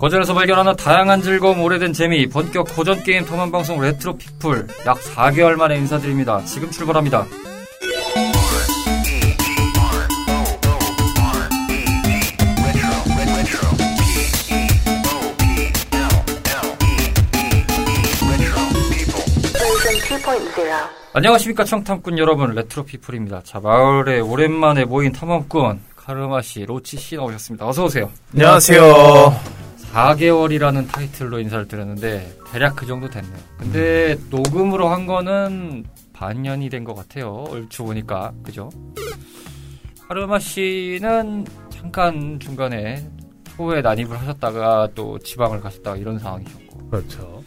고전에서 발견하는 다양한 즐거움, 오래된 재미, 본격 고전 게임 탐험 방송 레트로 피플 약 4개월 만에 인사드립니다. 지금 출발합니다. 안녕하십니까 탐험꾼 여러분 레트로 피플입니다. 자 마을에 오랜만에 모인 탐험꾼 카르마 씨, 로치 씨 나오셨습니다. 어서 오세요. 안녕하세요. 4개월이라는 타이틀로 인사를 드렸는데 대략 그 정도 됐네요. 근데 녹음으로 한 거는 반년이 된 것 같아요. 얼추 보니까 그죠? 카르마 씨는 잠깐 중간에 후에 난입을 하셨다가 또 지방을 가셨다가 이런 상황이셨고 그렇죠.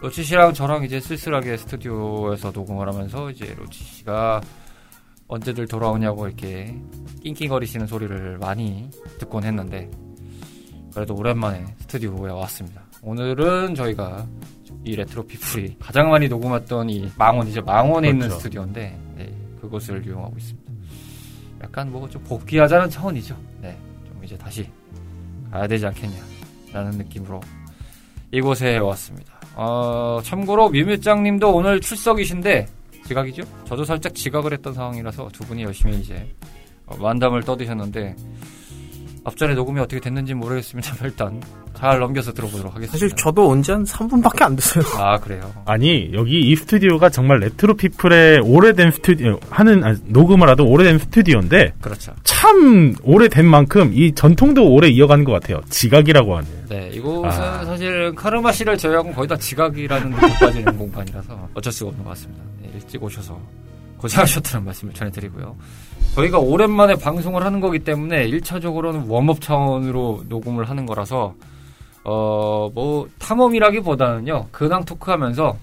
로치 씨랑 저랑 이제 쓸쓸하게 스튜디오에서 녹음을 하면서 이제 로치 씨가 언제들 돌아오냐고 이렇게 낑낑거리시는 소리를 많이 듣곤 했는데 그래도 오랜만에 스튜디오에 왔습니다. 오늘은 저희가 이 레트로 피플이 가장 많이 녹음했던 이 망원이죠. 망원에 그렇죠. 있는 스튜디오인데 네, 그곳을 이용하고 있습니다. 약간 뭐 좀 복귀하자는 차원이죠. 네, 좀 이제 다시 가야 되지 않겠냐라는 느낌으로 이곳에 왔습니다. 어, 참고로 뮤뮤짱님도 오늘 출석이신데 지각이죠? 저도 살짝 지각을 했던 상황이라서 두 분이 열심히 이제 어, 만담을 떠드셨는데 앞전에 녹음이 어떻게 됐는지 모르겠습니다. 일단 잘 넘겨서 들어보도록 하겠습니다. 사실 저도 언제 한 3분밖에 안 됐어요. 아 그래요? 아니 여기 이 스튜디오가 정말 레트로 피플의 오래된 스튜디오 하는 아니, 녹음을 하던 오래된 스튜디오인데 그렇죠. 참 오래된 만큼 이 전통도 오래 이어가는 것 같아요. 지각이라고 하네요. 네 이곳은 아. 사실 카르마 씨를 제외하고 거의 다 지각이라는 느낌까지 는 공간이라서 어쩔 수가 없는 것 같습니다. 네, 일찍 오셔서 고생하셨다는 말씀을 전해드리고요. 저희가 오랜만에 방송을 하는 거기 때문에 1차적으로는 warm-up 차원으로 녹음을 하는 거라서 어, 뭐, 탐험이라기보다는요, 근황 talk하면서,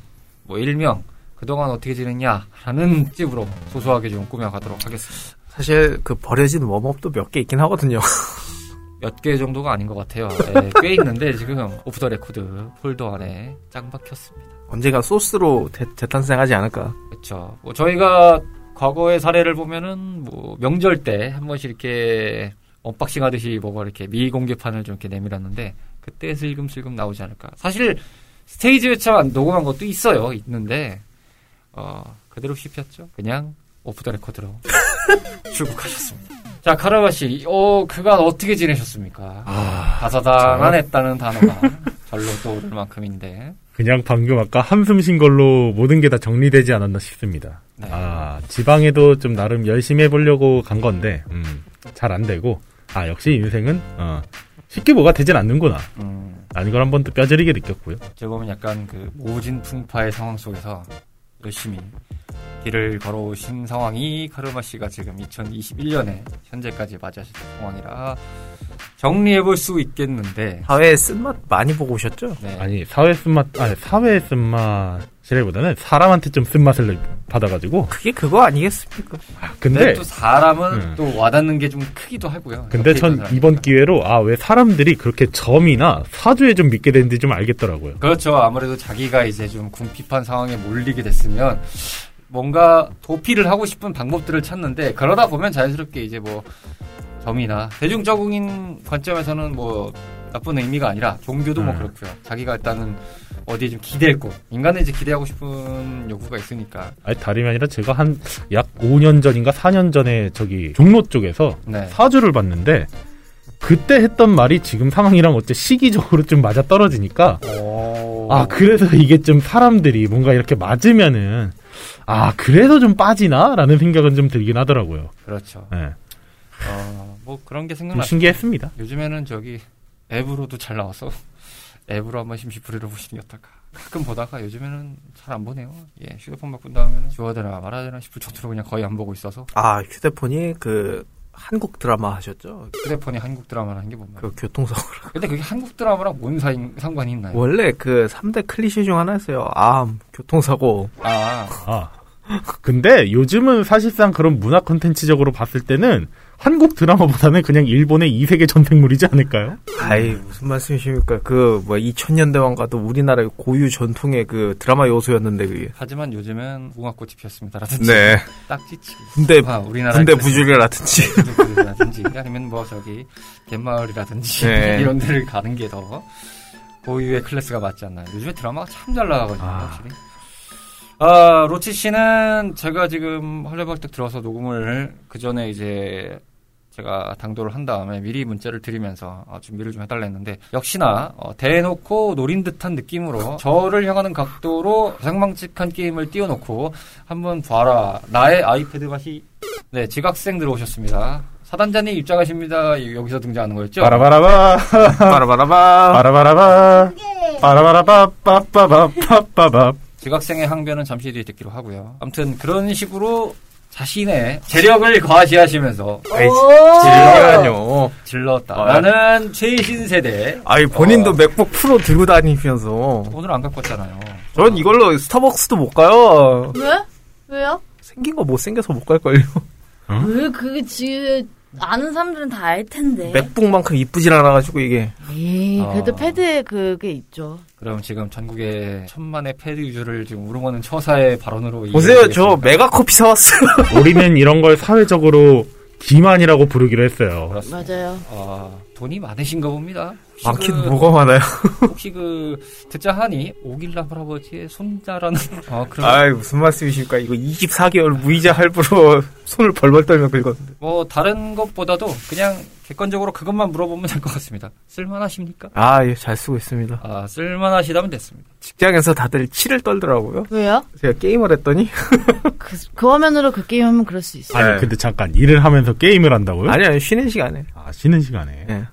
뭐, 일명, 그동안 어떻게 지냈냐라는 찝으로 소소하게 좀 꾸며가도록 하겠습니다. 사실 그 버려진 warm-up도 몇 개 있긴 하거든요. 몇 개 정도가 아닌 것 같아요. 네, 꽤 있는데 지금 off the record 폴더 안에 짱 박혔습니다. 언제가 소스로 재, 재탄생하지 않을까? 그렇죠. 뭐 저희가 과거의 사례를 보면은 뭐 명절 때 한 번씩 이렇게 unboxing 하듯이 뭐가 이렇게 미공개판을 좀 이렇게 내밀었는데 그때 슬금슬금 나오지 않을까. 사실 스테이지 회차 녹음한 것도 있어요. 있는데 어 그대로 씹혔죠. 그냥 off the record로 출국하셨습니다. 자 카르마 씨, 어 그간 어떻게 지내셨습니까? 아, 다사다난했다는 단어가 절로 떠오를 만큼인데. 그냥 방금 아까 한숨 쉰 걸로 모든 게 다 정리되지 않았나 싶습니다. 네. 아 지방에도 좀 나름 열심히 해보려고 간 건데 음, 잘 안 되고 아 역시 인생은 어, 쉽게 뭐가 되진 않는구나. 음. 아니 걸한 번 더 뼈저리게 느꼈고요. 제가 보면 약간 그 모진 풍파의 상황 속에서 열심히 길을 걸어오신 상황이 카르마 씨가 지금 2021년에 현재까지 맞이하셨던 상황이라 정리해 볼 수 있겠는데 사회 쓴맛 많이 보고 오셨죠? 네. 아니 사회 쓴맛 아니 사회 쓴맛 이라기보다는 사람한테 좀 쓴맛을 받아가지고 그게 그거 아니겠습니까? 아, 근데 또 사람은 음. 또 와닿는 게 좀 크기도 하고요. 근데 전 이번 기회로 아 왜 사람들이 그렇게 점이나 사주에 좀 믿게 되는지 좀 알겠더라고요. 그렇죠. 아무래도 자기가 이제 좀 궁핍한 상황에 몰리게 됐으면 뭔가 도피를 하고 싶은 방법들을 찾는데 그러다 보면 자연스럽게 이제 뭐 점이나 대중적인 관점에서는 뭐 나쁜 의미가 아니라 종교도 뭐 음. 뭐 그렇고요. 자기가 일단은 어디에 좀 곳, 인간은 이제 기대하고 싶은 요구가 있으니까. 아니 다름이 아니라 제가 한 약 5년 전인가 4년 전에 저기 종로 쪽에서 네. 사주를 봤는데 그때 했던 말이 지금 상황이랑 어째 시기적으로 좀 맞아 떨어지니까 아 그래서 이게 좀 사람들이 뭔가 이렇게 맞으면은 아 그래서 좀 빠지나라는 생각은 좀 들긴 하더라고요. 그렇죠. 네. 어뭐 그런 게 생각나. 신기했습니다. 요즘에는 저기 앱으로도 잘 나와서 앱으로 한번 심시풀이를 보시는 게 어떨까. 가끔 보다가 요즘에는 잘 안 보네요. 예, 휴대폰 바꾼 다음에는 지워야 되나 말아야 되나 싶을 정도로 그냥 거의 안 보고 있어서. 아, 휴대폰이 그 한국 드라마 하셨죠? 휴대폰이 한국 드라마라는 게 뭔가요? 그 교통사고로. 근데 그게 한국 드라마랑 뭔 사, 상관이 있나요? 원래 그 3대 클리셰 중 하나였어요. 암, 교통사고. 아. 아. 근데 요즘은 사실상 그런 문화 콘텐츠적으로 봤을 때는 한국 드라마보다는 그냥 일본의 이세계 전생물이지 않을까요? 아이 무슨 말씀이십니까? 그 뭐 2000년대만 가도 우리나라의 고유 전통의 그 드라마 요소였는데 그게. 하지만 요즘은 무궁꽃이 피었습니다라든지 네. 딱지치기. 근데 아, 우리나라 군대 부주리라든지. 라든지 아니면 뭐 저기 갯마을이라든지 네. 이런 데를 가는 게 더 고유의 클래스가 맞지 않나요? 요즘에 드라마가 참 잘 나가거든요, 아. 확실히. 아, 로치 씨는 제가 지금 헐레벌떡 들어서 녹음을 그 전에 이제 제가 당도를 한 다음에 미리 문자를 드리면서 어, 준비를 좀 해달라 했는데 역시나 어, 대놓고 노린 듯한 느낌으로 저를 향하는 각도로 상망측한 게임을 띄워놓고 한번 봐라. 나의 아이패드 맛이 네 지각생 들어오셨습니다. 사단장님 입장하십니다. 여기서 등장하는 거였죠? 바라바라바. 바라바라바. 바라바라바. 바라바라바. 빠빠바빠빠바 지각생의 항변은 잠시 뒤에 듣기로 하고요 아무튼 그런 식으로 자신의 재력을 과시하시면서 아이, 오! 질려요. 질렀다 아. 나는 최신 세대 아이 본인도 어. 맥북 프로 들고 다니면서 오늘 안 갖고 왔잖아요 전 이걸로 스타벅스도 못 가요. 왜? 왜요? 생긴 거 못 생겨서 못 갈 걸요. 왜 그게 지금 아는 사람들은 다 알 텐데. 맥북만큼 이쁘질 않아가지고 이게. 에이, 그래도 어. 패드에 그게 있죠. 그럼 지금 전국의 천만의 패드 유저를 지금 우롱하는 처사의 발언으로 보세요, 저 이해해주겠습니까? 메가 커피 사왔어요. 우리는 이런 걸 사회적으로 기만이라고 부르기로 했어요. 그렇습니다. 맞아요. 아, 돈이 많으신가 봅니다. 많긴 그, 뭐가 많아요. 혹시 그 듣자 하니 오길라 할아버지의 손자라는 아 그런 아이 무슨 말씀이십니까? 이거 24개월 무이자 할부로 손을 벌벌 떨며 긁었는데. 뭐 다른 것보다도 그냥 객관적으로 그것만 물어보면 될 것 같습니다. 쓸만하십니까? 아, 예, 잘 쓰고 있습니다. 아 쓸만하시다면 됐습니다. 직장에서 다들 치를 떨더라고요. 왜요? 제가 게임을 했더니 그, 그 화면으로 그 게임 하면 그럴 수 있어요. 아니 네. 근데 잠깐 일을 하면서 게임을 한다고요? 아니 아니 쉬는 시간에. 아, 쉬는 시간에. 예.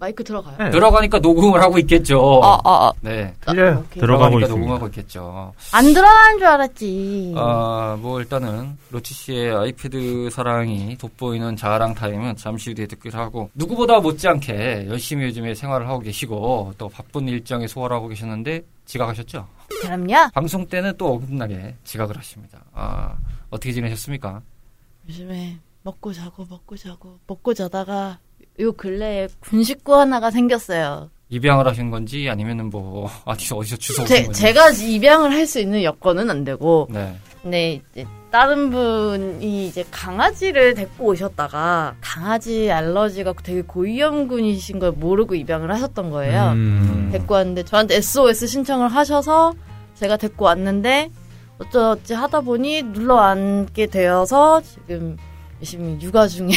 마이크 들어가요? 네. 들어가니까 녹음을 하고 있겠죠. 아, 아, 아. 네. 틀려요. 오케이. 들어가고 들어가니까 있습니다. 녹음하고 있겠죠. 안 들어가는 줄 알았지. 아, 뭐 일단은 로치 씨의 아이패드 사랑이 돋보이는 자랑 타임은 잠시 뒤에 듣기로 하고 누구보다 못지않게 열심히 요즘에 생활을 하고 계시고 또 바쁜 일정에 소화를 하고 계셨는데 지각하셨죠? 그럼요. 방송 때는 또 어긋나게 지각을 하십니다. 아, 어떻게 지내셨습니까? 요즘에 먹고 자고 먹고 자고 먹고 자다가 요 근래에 군식구 하나가 생겼어요. 입양을 하신 건지 아니면은 뭐 어디서 어디서 주워 오신 제, 건지. 제가 입양을 할 수 있는 여건은 안 되고 네. 근데 이제 다른 분이 이제 강아지를 데리고 오셨다가 강아지 알러지가 되게 고위험군이신 걸 모르고 입양을 하셨던 거예요. 음. 데리고 왔는데 저한테 SOS 신청을 하셔서 제가 데리고 왔는데 어쩌지 하다 보니 눌러 앉게 되어서 지금 열심히 육아 중에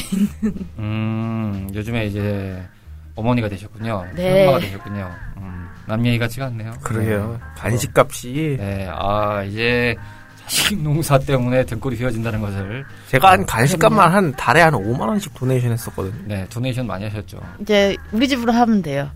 음, 요즘에 이제 어머니가 되셨군요. 네. 엄마가 되셨군요. 음, 남 얘기 같지가 않네요. 그러게요. 간식값이 네, 아, 이제 자식 농사 때문에 등골이 휘어진다는 것을 제가 한 간식값만 한 달에 한 5만 원씩 도네이션 했었거든요. 네, 도네이션 많이 하셨죠. 이제 우리 집으로 하면 돼요.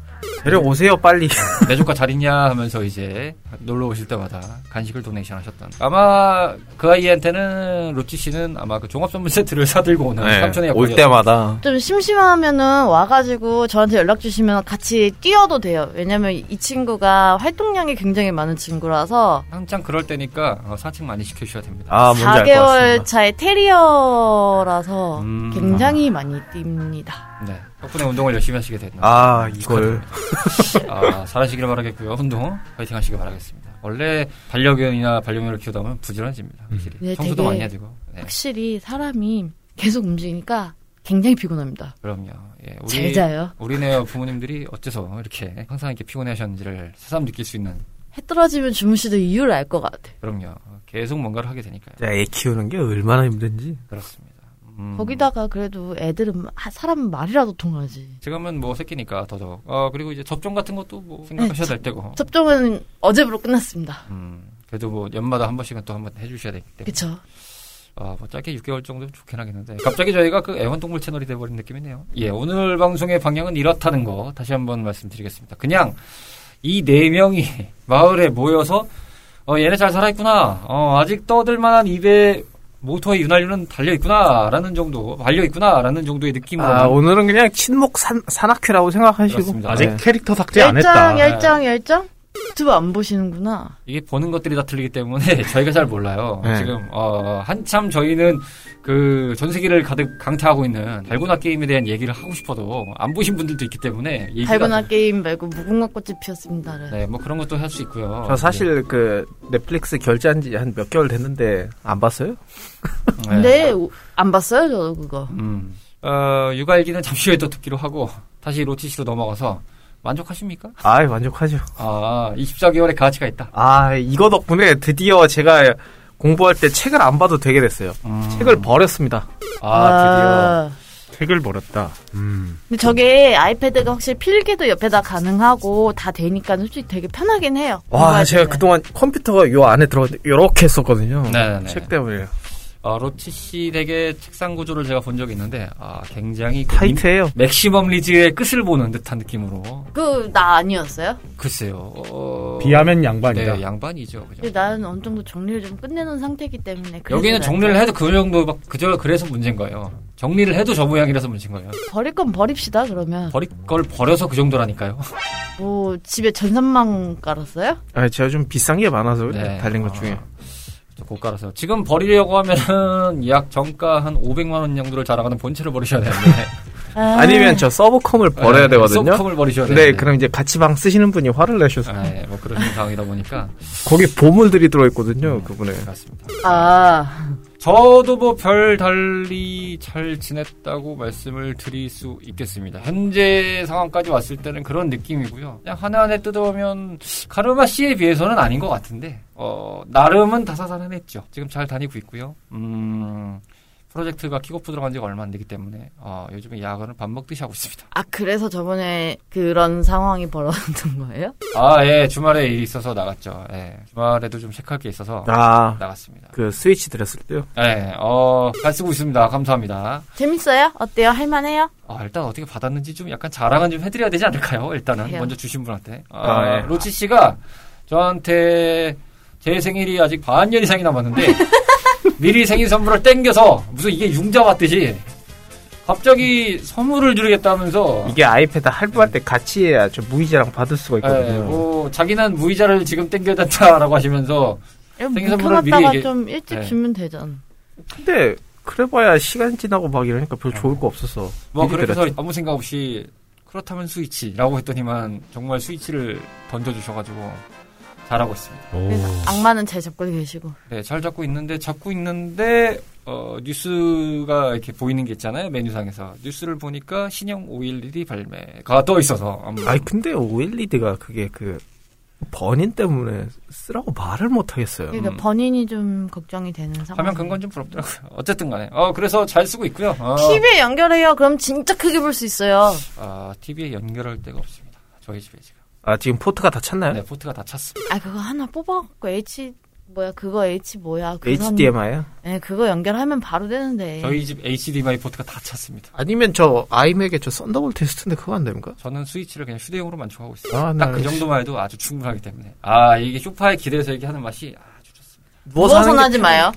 데려오세요 빨리. 내 조카 잘 있냐 하면서 이제 놀러 오실 때마다 간식을 도네이션 하셨던. 아마 그 아이한테는 로치 씨는 아마 그 종합 선물 세트를 사들고 오는 삼촌의 네, 올 역할이었어요. 때마다 좀 심심하면은 와가지고 저한테 연락 주시면 같이 뛰어도 돼요. 왜냐면 이 친구가 활동량이 굉장히 많은 친구라서 한창 그럴 때니까 어, 산책 많이 시켜주셔야 됩니다. 아 뭔지 알것 4개월 같습니다. 차의 테리어라서 음. 굉장히 많이 뜁니다. 네, 덕분에 운동을 열심히 하시게 됐네요. 아 이걸 아, 잘하시길 바라겠고요. 운동 파이팅 하시길 바라겠습니다. 원래 반려견이나 반려묘를 키우다 보면 부지런해집니다. 확실히. 네, 청소도 많이 해야 되고. 네, 확실히 사람이 계속 움직이니까 굉장히 피곤합니다. 그럼요. 예, 우리 잘 자요. 우리네 부모님들이 어째서 이렇게 항상 이렇게 피곤해 하셨는지를 새삼 느낄 수 있는 해 떨어지면 주무시도 이유를 알 것 같아. 그럼요. 계속 뭔가를 하게 되니까요. 애 키우는 게 얼마나 힘든지. 그렇습니다. 음, 거기다가 그래도 애들은 아, 사람 말이라도 통하지. 지금은 뭐 새끼니까 더더욱. 어, 그리고 이제 접종 같은 것도 뭐 생각하셔야 네, 될 때고. 접종은 어제부로 끝났습니다. 음, 그래도 뭐 연마다 한 번씩은 또 한 번 해주셔야 되기 때문에. 그쵸? 아, 뭐 짧게 6개월 정도면 좋긴 하겠는데. 갑자기 저희가 그 애완동물 채널이 돼버린 느낌이네요. 예, 오늘 방송의 방향은 이렇다는 거 다시 한번 말씀드리겠습니다. 그냥 이 네 명이 마을에 모여서 어, 얘네 잘 살아있구나. 어, 아직 떠들 만한 입에 모터의 윤활유는 달려 있구나. 라는 정도, 달려 있구나. 라는 정도의 느낌으로. 아 오늘은 그냥 친목 산, 산악회라고 생각하시고. 그렇습니다. 아직 네. 캐릭터 삭제 안 했다. 열정, 열정, 열정? 유튜브 안 보시는구나. 이게 보는 것들이 다 틀리기 때문에 저희가 잘 몰라요. 네. 지금 어, 한참 저희는 그 전 세계를 가득 강타하고 있는 달고나 게임에 대한 얘기를 하고 싶어도 안 보신 분들도 있기 때문에 달고나 게임 말고 무궁화 꽃이 피었습니다. 네, 뭐 그런 것도 할 수 있고요. 저 사실 네. 그 넷플릭스 결제한 지 한 몇 개월 됐는데 안 봤어요? 네. 네, 안 봤어요, 저도 그거. 음. 어, 육아일기는 잠시 후에 또 듣기로 하고 다시 로티시로 넘어가서 만족하십니까? 아, 만족하죠. 아, 24개월의 가치가 있다. 아, 이거 덕분에 드디어 제가 공부할 때 책을 안 봐도 되게 됐어요. 음. 책을 버렸습니다. 아, 드디어. 아. 책을 버렸다. 음. 근데 저게 아이패드가 확실히 필기도 옆에다 가능하고 다 되니까 솔직히 되게 편하긴 해요. 와, 제가 그동안 컴퓨터가 요 안에 들어갔는데 이렇게 했었거든요. 네네. 책 때문에. 어, 로치 씨 댁의 책상 구조를 제가 본 적이 있는데 아, 굉장히 그 타이트해요. maximalism의 끝을 보는 듯한 느낌으로. 그 나 아니었어요? 글쎄요. 어... 비하면 양반이다. 네, 양반이죠. 그죠? 나는 어느 정도 정리를 좀 끝내놓은 상태이기 때문에. 여기는 정리를 해도 그 정도 막 그저 그래서 문제인 거예요. 정리를 해도 저 모양이라서 문제인 거예요. 버릴 건 버립시다 그러면. 버릴 걸 버려서 그 정도라니까요. 뭐 집에 전선망 깔았어요? 아 제가 좀 비싼 게 많아서 네. 달린 것 중에. 아... 고가라서 지금 버리려고 하면은 약 정가 한 500만 원 정도를 자랑하는 본체를 버리셔야 되는데 아. 아니면 저 서브컴을 버려야 네, 되거든요. 서브컴을 버리셔야 되는데 네, 그럼 이제 같이 방 쓰시는 분이 화를 내셔서 네, 뭐 그런 상황이다 보니까 거기 보물들이 들어있거든요. 음, 그분에. 맞습니다. 아 저도 뭐 별 달리 잘 지냈다고 말씀을 드릴 수 있겠습니다. 현재 상황까지 왔을 때는 그런 느낌이고요. 그냥 하나 하나 뜯어보면 카르마 씨에 비해서는 아닌 것 같은데 어 나름은 다사다난했죠. 지금 잘 다니고 있고요. 음. 프로젝트가 킥오프 들어간 지가 얼마 안 되기 때문에 어, 요즘에 야간을 밥 먹듯이 하고 있습니다. 아 그래서 저번에 그런 상황이 벌어졌던 거예요? 아 예, 주말에 일이 있어서 나갔죠. 예, 주말에도 좀 체크할 게 있어서 아, 나갔습니다. 그 스위치 들었을 때요? 예, 어, 잘 쓰고 있습니다. 감사합니다. 재밌어요? 어때요? 할만해요? 아, 일단 어떻게 받았는지 좀 약간 자랑은 좀 해드려야 되지 않을까요? 일단은 해요. 먼저 주신 분한테. 아, 아 예. 로치 씨가 저한테 제 생일이 아직 반년 이상이 남았는데 미리 생일 선물을 땡겨서 무슨 이게 융자 같듯이 갑자기 선물을 드리겠다면서 이게 아이패드 할부할 때 같이 해야 저 무이자랑 받을 수가 있거든요. 네, 뭐 자기는 무이자를 지금 땡겨졌다라고 하시면서 생일 선물을 미리 얘기... 좀 일찍 네. 주면 되잖아. 근데 그래봐야 시간 지나고 막 이러니까 별 좋을 거 없어서. 뭐 그래서 아무 생각 없이 그렇다면 스위치라고 했더니만 정말 스위치를 던져주셔가지고 잘하고 있습니다. 악마는 잘 잡고 계시고. 네, 잘 잡고 있는데 잡고 있는데 어, 뉴스가 이렇게 보이는 게 있잖아요 메뉴상에서 뉴스를 보니까 신형 OLED 발매가 떠 있어서. 아무... 아니 근데 OLED가 그게 그 번인 때문에 쓰라고 말을 못 하겠어요. 그러니까 음. 번인이 좀 걱정이 되는 상황. 화면 큰 건 좀 부럽더라고요. 어쨌든 간에. 어, 그래서 잘 쓰고 있고요. 어. TV에 연결해요. 그럼 진짜 크게 볼 수 있어요. 아, TV에 연결할 데가 없습니다. 저희 집에 지금. 아 지금 포트가 다 찼나요? 네, 포트가 다 찼습니다. 아 그거 하나 뽑아갖고 H 뭐야 그거 H 뭐야? 그 HDMI요? 네, 그거 연결하면 바로 되는데. 저희 집 HDMI 포트가 다 찼습니다. 아니면 저 iMac의 저 Thunderbolt 테스트인데 그거 안 됩니까? 저는 스위치를 그냥 휴대용으로 만족하고 있어요. 아, 딱 그 정도만 해도 아주 충분하기 때문에. 아 이게 쇼파에 기대서 얘기하는 맛이 좋습니다. 누워서 하지 마요.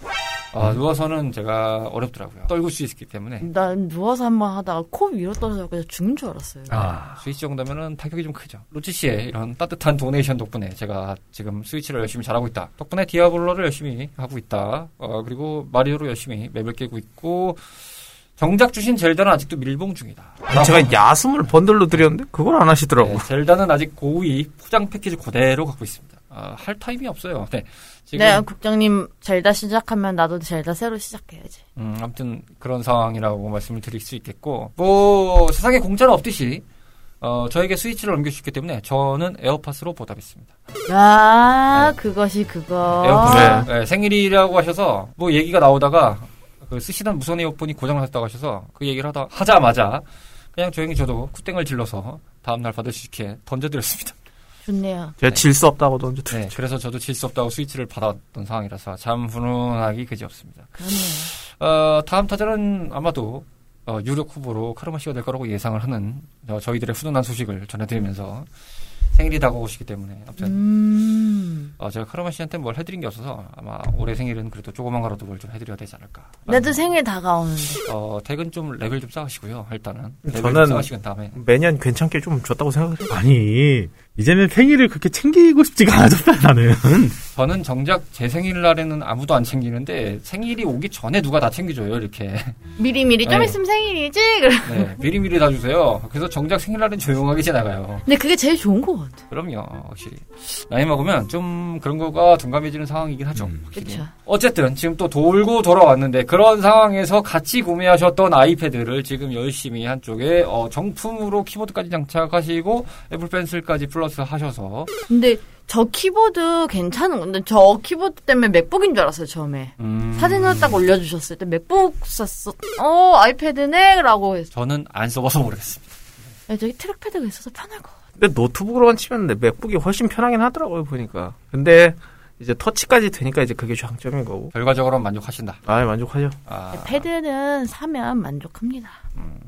아, 누워서는 제가 어렵더라고요. 떨굴 수 있기 때문에. 난 누워서 한 번 하다가 코 위로 떨어져 그냥 죽는 줄 알았어요. 아, 스위치 정도면은 타격이 좀 크죠. 로치 씨의 이런 따뜻한 donation 덕분에 제가 지금 스위치를 열심히 잘하고 있다. 덕분에 디아블로를 열심히 하고 있다. 어, 그리고 마리오로 열심히 map을 깨고 있고 정작 주신 젤다는 아직도 밀봉 중이다. 아, 제가 야숨을 번들로 드렸는데 그걸 안 하시더라고. 네, 젤다는 아직 고이 포장 패키지 그대로 갖고 있습니다. 아, 할 타임이 없어요. 네. 지금 네, 국장님 젤다 시작하면 나도 젤다 새로 시작해야지. 음, 아무튼 그런 상황이라고 말씀을 드릴 수 있겠고, 뭐 세상에 공짜는 없듯이 어, 저에게 스위치를 넘겨주셨기 때문에 저는 에어팟으로 보답했습니다. 아, 네. 그것이 그거. 에어팟. 네. 네, 생일이라고 하셔서 뭐 얘기가 나오다가 그 쓰시던 무선 이어폰이 고장을 났다고 하셔서 그 얘기를 하다 하자마자 그냥 조용히 저도 쿠땡을 질러서 다음날 받을 수 있게 던져드렸습니다. 좋네요. 제가 네. 질수 없다고 던져. 네, 그래서 저도 질 수 없다고 스위치를 받았던 상황이라서 참 훈훈하기 그지없습니다. 그렇네요. 어, 다음 타자는 아마도 어, 유력 후보로 카르마 씨가 될 거라고 예상을 하는 어, 저희들의 훈훈한 소식을 전해드리면서 생일이 다가오시기 때문에 아무튼 음. 어, 제가 카르마 씨한테 뭘 해드린 게 없어서 아마 올해 생일은 그래도 조그만 거라도 뭘 좀 해드려야 되지 않을까. 나도 생일 다가오는데. 어 퇴근 좀 레벨 좀 쌓으시고요. 일단은 레벨 저는 쌓으시건 다음에 매년 괜찮게 좀 줬다고 생각해요. 아니 이제는 생일을 그렇게 챙기고 싶지가 않아졌다 나는. 저는 정작 제 생일 날에는 아무도 안 챙기는데 생일이 오기 전에 누가 다 챙겨줘요 이렇게. 미리 미리 좀 네. 있으면 생일이지. 네 미리 미리 다 주세요. 그래서 정작 생일날은 조용하게 지나가요. 근데 그게 제일 좋은 것 같아. 그럼요 확실히 나이 먹으면 좀 그런 거가 둔감해지는 상황이긴 하죠. 음. 그렇죠. 어쨌든 지금 또 돌고 돌아왔는데 그런 상황에서 같이 구매하셨던 아이패드를 지금 열심히 한쪽에 어, 정품으로 키보드까지 장착하시고 애플 펜슬까지 플러스 하셔서. 근데 저 키보드 괜찮은 건데 저 키보드 때문에 맥북인 줄 알았어요 처음에 음... 사진을 딱 올려주셨을 때 맥북 썼어 어 아이패드네라고 해서 저는 안 써봐서 모르겠습니다. 네, 저기 trackpad가 있어서 편할 것. 근데 노트북으로만 치면 맥북이 훨씬 편하긴 하더라고요 보니까. 근데 이제 터치까지 되니까 이제 그게 장점인 거고. 결과적으로 만족하신다. 아 만족하죠. 아. 패드는 사면 만족합니다. 음.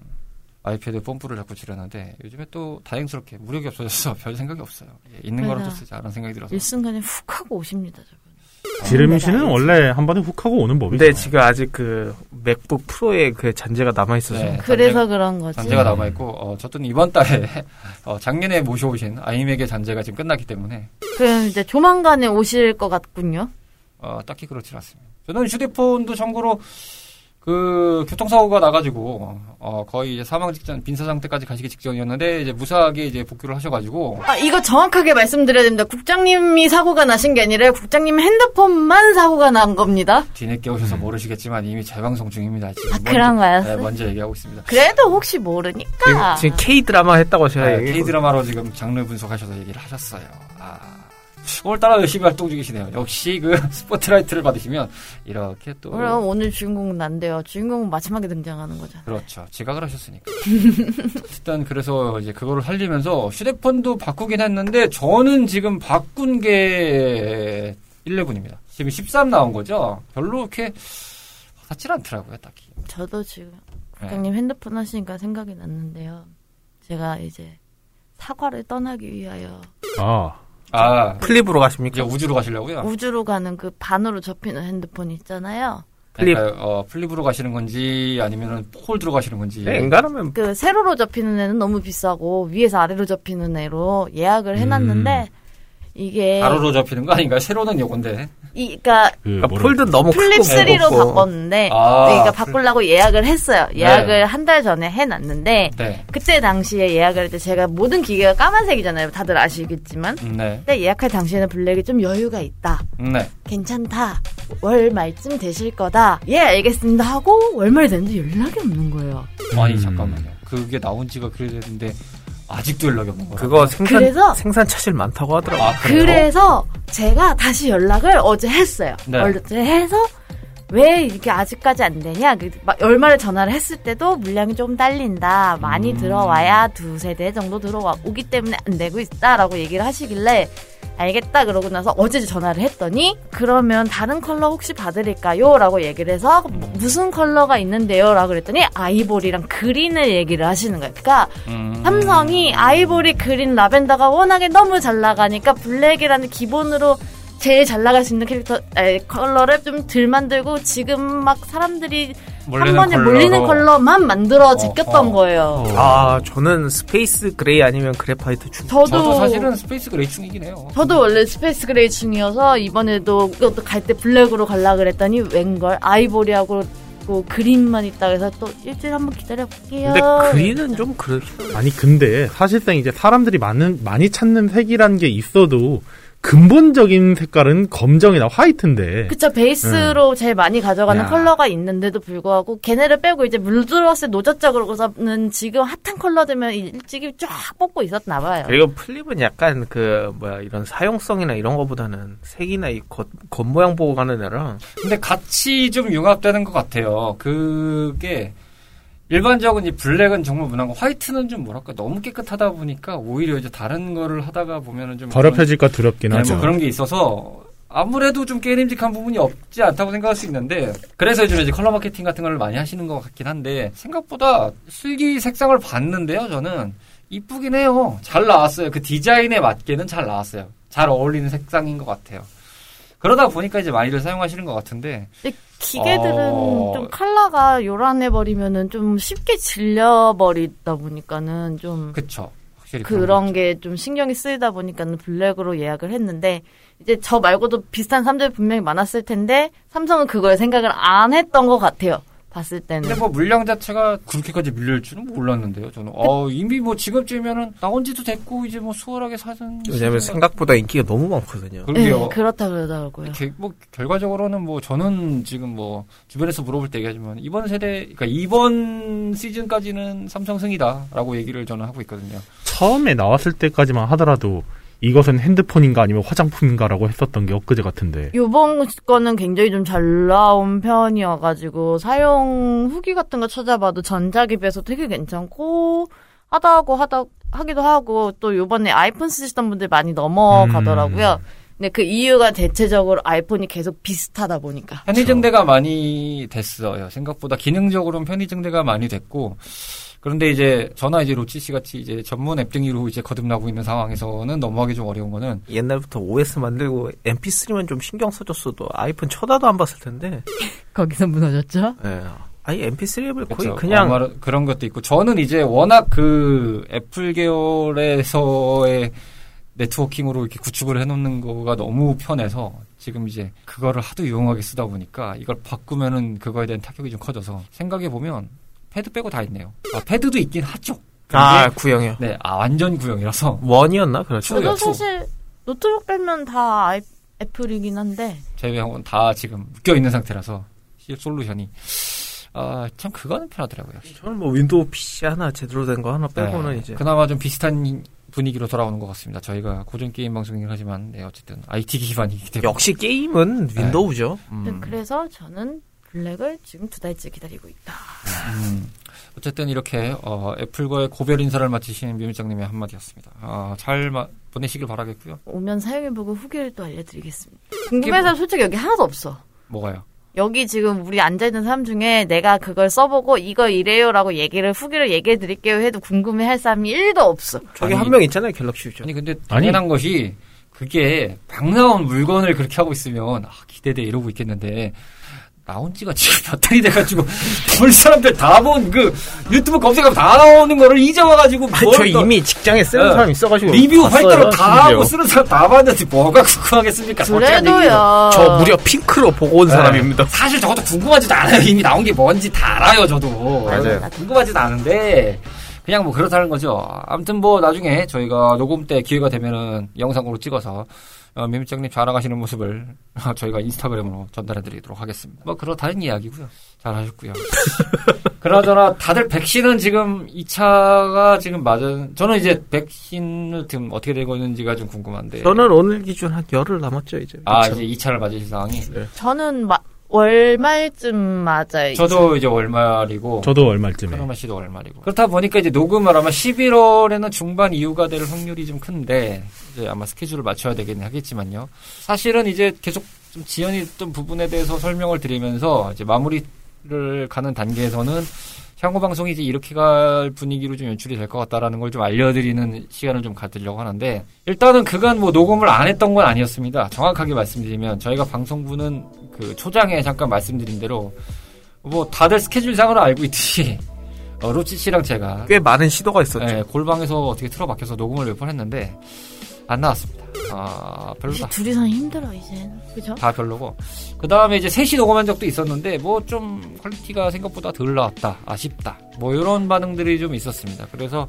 아이패드 뽐뿌를 자꾸 지르는데 요즘에 또 다행스럽게 무력이 없어져서 별 생각이 없어요. 예, 있는 거라도 쓰자 라는 생각이 들어서. 일순간에 훅 하고 오십니다. 저분. 지름 씨는 원래 한 번에 훅 하고 오는 법이죠. 근데 지금 아직 그 맥북 프로의 그 잔재가 남아 있어서 네, 그래서 잔재, 그런 거지. 잔재가 남아 있고 어, 저도 이번 달에 어, 작년에 모셔오신 아이맥의 잔재가 지금 끝났기 때문에 그럼 이제 조만간에 오실 것 같군요. 어, 딱히 그렇지 않습니다. 저는 휴대폰도 참고로 그 교통사고가 나가지고 어 거의 이제 사망 직전 빈사 상태까지 가시기 직전이었는데 이제 무사하게 이제 복귀를 하셔가지고 아 이거 정확하게 말씀드려야 됩니다. 국장님이 사고가 나신 게 아니라 국장님 핸드폰만 사고가 난 겁니다. 뒤늦게 오셔서 모르시겠지만 이미 재방송 중입니다. 지금 아 먼저, 그런가요? 네, 먼저 얘기하고 있습니다. 그래도 혹시 모르니까 지금, 지금 K 드라마 했다고 제가 네, K 드라마로 지금 장르 분석하셔서 얘기를 하셨어요. 아. 오늘따라 열심히 활동 중이시네요. 역시 그 스포트라이트를 받으시면 이렇게 또. 그럼 오늘 주인공은 난데요. 주인공은 마지막에 등장하는 거죠. 그렇죠. 지각을 하셨으니까. 일단 그래서 이제 그거를 살리면서 휴대폰도 바꾸긴 했는데 저는 지금 바꾼 게 11입니다. 지금 13 나온 거죠. 별로 이렇게 닿질 않더라고요, 딱히. 저도 지금 국장님 네. 핸드폰 하시니까 생각이 났는데요. 제가 이제 사과를 떠나기 위하여 아. 아 플립으로 가십니까? 이제 우주로 가시려고요? 우주로 가는 그 반으로 접히는 핸드폰 있잖아요. 플립 그러니까, 어, 플립으로 가시는 건지 아니면은 폴드로 가시는 건지. 네, 엔간하면 그 세로로 접히는 애는 너무 비싸고 위에서 아래로 접히는 애로 예약을 해놨는데 음. 이게 가로로 접히는 거 아닌가요? 세로는 요건데. 이, 그니까, 그 그러니까 폴드 너무 플립 3로 바꿨는데, 아. 네, 그러니까 바꾸려고 예약을 했어요. 예약을 네. 한달 전에 해놨는데, 네. 그때 당시에 예약을 할 때 제가 모든 기계가 까만색이잖아요. 다들 아시겠지만. 네. 근데 예약할 당시에는 블랙이 좀 여유가 있다. 네. 괜찮다. 월 말쯤 되실 거다. 예, 알겠습니다. 하고 월말 됐는데 연락이 없는 거예요. 아니, 잠깐만요. 그게 나온 지가 그래 됐는데, 아직도 연락이 없는 거예요. 그거 생산 그래서, 생산 차질 많다고 하더라고요. 아, 그래서 제가 다시 연락을 어제 했어요. 네. 어제 해서 왜 이렇게 아직까지 안 되냐? 그 얼마를 전화를 했을 때도 물량이 좀 딸린다. 많이 음. 들어와야 두 세 대 정도 들어와 오기 때문에 안 되고 있다라고 얘기를 하시길래 알겠다 그러고 나서 어제 전화를 했더니 그러면 다른 컬러 혹시 봐드릴까요? 라고 얘기를 해서 뭐 무슨 컬러가 있는데요? 라고 그랬더니 아이보리랑 그린을 얘기를 하시는 거예요. 그러니까 음. 삼성이 아이보리, 그린, 라벤더가 워낙에 너무 잘 나가니까 블랙이라는 기본으로 제일 잘 나갈 수 있는 캐릭터 에, 컬러를 좀 덜 만들고 지금 막 사람들이 한 번에 컬러로. 몰리는 컬러만 만들어 어, 제꼈던 어, 어. 거예요. 어. 아 저는 space gray 아니면 graphite 중. 저도, 저도 사실은 space gray 중이긴 해요. 저도 원래 space gray 중이어서 이번에도 갈 때 블랙으로 갈라 그랬더니 웬걸 아이보리하고 뭐 그린만 있다 해서 또 일주일 한번 기다려 볼게요. 근데 그린은 좀 그래. 아니 근데 사실상 이제 사람들이 많은 많이 찾는 색이라는 게 있어도 근본적인 색깔은 검정이나 화이트인데. 그쵸, 베이스로 네. 제일 많이 가져가는 야. 컬러가 있는데도 불구하고, 걔네를 빼고 이제 물 들어왔을 때 노 젓자 그러고서는 지금 핫한 컬러 되면 일찍이 쫙 뽑고 있었나 봐요. 그리고 플립은 약간 그, 뭐야, 이런 사용성이나 이런 거보다는 색이나 이 겉, 겉모양 보고 가는 애라. 근데 같이 좀 융합되는 것 같아요. 그게, 일반적인 이 블랙은 정말 무난하고 화이트는 좀 뭐랄까 너무 깨끗하다 보니까 오히려 이제 다른 거를 하다가 보면은 좀 더럽혀질까 두렵긴 네, 하죠. 뭐 그런 게 있어서 아무래도 좀 게임직한 부분이 없지 않다고 생각할 수 있는데 그래서 요즘 이제 컬러 마케팅 같은 걸 많이 하시는 것 같긴 한데 생각보다 슬기 색상을 봤는데요 저는 이쁘긴 해요. 잘 나왔어요. 그 디자인에 맞게는 잘 나왔어요. 잘 어울리는 색상인 것 같아요. 그러다 보니까 이제 많이들 사용하시는 것 같은데. 기계들은 어... 좀 컬러가 요란해 버리면은 좀 쉽게 질려 버리다 보니까는 좀. 그쵸. 그런 게 좀 신경이 쓰이다 보니까는 블랙으로 예약을 했는데 이제 저 말고도 비슷한 삼점이 분명히 많았을 텐데 삼성은 그걸 생각을 안 했던 것 같아요. 봤을 때는. 근데 뭐 물량 자체가 그렇게까지 밀릴 줄은 몰랐는데요. 저는 어 이미 뭐 지금쯤이면은 나온 지도 됐고 이제 뭐 수월하게 사전. 왜냐면 생각보다 인기가 너무 많거든요. 그러게요. 네, 그렇다 그러더라고요. 게, 뭐 결과적으로는 뭐 저는 지금 뭐 주변에서 물어볼 때 얘기하지만 이번 세대 그러니까 이번 시즌까지는 삼성 승이다라고 얘기를 저는 하고 있거든요. 처음에 나왔을 때까지만 하더라도 이것은 핸드폰인가 아니면 화장품인가라고 했었던 게 엊그제 같은데. 요번 거는 굉장히 좀 잘 나온 편이어가지고 사용 후기 같은 거 찾아봐도 전작에 비해서 되게 괜찮고 하다고 하다 하기도 하고 또 요번에 아이폰 쓰시던 분들 많이 넘어가더라고요. 음. 근데 그 이유가 대체적으로 아이폰이 계속 비슷하다 보니까. 편의 증대가 많이 됐어요. 생각보다 기능적으로는 편의 증대가 많이 됐고 그런데 이제 저나 이제 로치 씨 같이 이제 전문 앱 등이로 이제 거듭나고 있는 상황에서는 넘어가기 좀 어려운 거는 옛날부터 OS 만들고 MP3만 좀 신경 써줬어도 아이폰 쳐다도 안 봤을 텐데 거기서 무너졌죠? 네. 아니 MP3 앱을 거의 그쵸. 그냥 어, 그런 것도 있고 저는 이제 워낙 그 애플 계열에서의 networking으로 이렇게 구축을 해놓는 거가 너무 편해서 지금 이제 그거를 하도 유용하게 쓰다 보니까 이걸 바꾸면은 그거에 대한 타격이 좀 커져서 생각해 보면 패드 빼고 다 있네요. 아, 패드도 있긴 하죠. 아, 구형이요? 네, 아, 완전 구형이라서. 원이었나? 그렇죠. 저도 사실 노트북 빼면 다 아이, 애플이긴 한데. 제외한 다 지금 묶여있는 상태라서, solution이. 아, 참, 그거는 편하더라고요. 저는 뭐 윈도우 PC 하나 제대로 된 거 하나 빼고는 네, 이제. 그나마 좀 비슷한 분위기로 돌아오는 것 같습니다. 저희가 고전 게임 방송이긴 하지만, 네, 어쨌든 IT 기반이기 때문에. 역시 게임은 네. 윈도우죠. 네. 음. 그래서 저는 블랙을 지금 두 달째 기다리고 있다. 음, 어쨌든 이렇게 어, 애플과의 고별 인사를 마치신 미밀장님의 한마디였습니다. 아, 잘 마, 보내시길 바라겠고요. 오면 사용해보고 후기를 또 알려드리겠습니다. 궁금해서 뭐, 솔직히 여기 하나도 없어. 뭐가요? 여기 지금 우리 앉아있는 사람 중에 내가 그걸 써보고 이거 이래요라고 얘기를 후기를 얘기해 드릴게요 해도 궁금해할 사람이 1도 없어. 저기 한 명 있잖아요 갤럭시 유저. 아니 근데 당연한 아니. 것이 그게 막 나온 물건을 그렇게 하고 있으면 아, 기대돼 이러고 있겠는데 나온 지가 지금 몇 달이 돼가지고 볼 사람들 다 본 그 유튜브 검색하면 다 나오는 거를 이제 와가지고 저 이미 직장에 쓰는 네. 사람 있어가지고 리뷰 활동을 다 하고 쓰는 사람 다 봤는데 뭐가 궁금하겠습니까? 그래도요. 저 무려 핑크로 보고 온 네. 사람입니다. 사실 저것도 궁금하지도 않아요. 이미 나온 게 뭔지 다 알아요. 저도 맞아요. 궁금하지도 않은데 그냥 뭐 그렇다는 거죠. 아무튼 뭐 나중에 저희가 녹음 때 기회가 되면은 영상으로 찍어서 어, 미미장님 자랑하시는 모습을 저희가 인스타그램으로 전달해드리도록 하겠습니다. 뭐 그렇다는 이야기고요. 잘하셨고요. 그나저나 다들 백신은 지금 2차가 지금 맞은 저는 이제 백신을 지금 어떻게 되고 있는지가 좀 궁금한데 저는 오늘 기준 한 열흘 남았죠 이제. 아 2차. 이제 2차를 맞으실 상황이. 네. 저는 마, 월말쯤 맞아요. 저도 이제 월말이고. 저도 월말쯤에. 현마 씨도 월말이고. 그렇다 보니까 이제 녹음을 아마 11월에는 중반 이후가 될 확률이 좀 큰데 이제 아마 스케줄을 맞춰야 되긴 하겠지만요. 사실은 이제 계속 좀 지연했던 부분에 대해서 설명을 드리면서 이제 마무리를 가는 단계에서는 향후 방송이 이제 이렇게 갈 분위기로 좀 연출이 될 것 같다라는 걸 좀 알려드리는 시간을 좀 가지려고 하는데 일단은 그간 뭐 녹음을 안 했던 건 아니었습니다. 정확하게 말씀드리면 저희가 방송부는 그 초장에 잠깐 말씀드린 대로 뭐 다들 스케줄상으로 알고 있듯이 어, 로치 씨랑 제가 꽤 많은 시도가 있었죠. 네, 골방에서 어떻게 틀어박혀서 녹음을 몇 번 했는데 안 나왔습니다. 아, 별로다. 둘이서 힘들어, 이제. 그죠? 다 별로고. 그 다음에 이제 셋이 녹음한 적도 있었는데, 뭐 좀 퀄리티가 생각보다 덜 나왔다. 아쉽다. 뭐 이런 반응들이 좀 있었습니다. 그래서,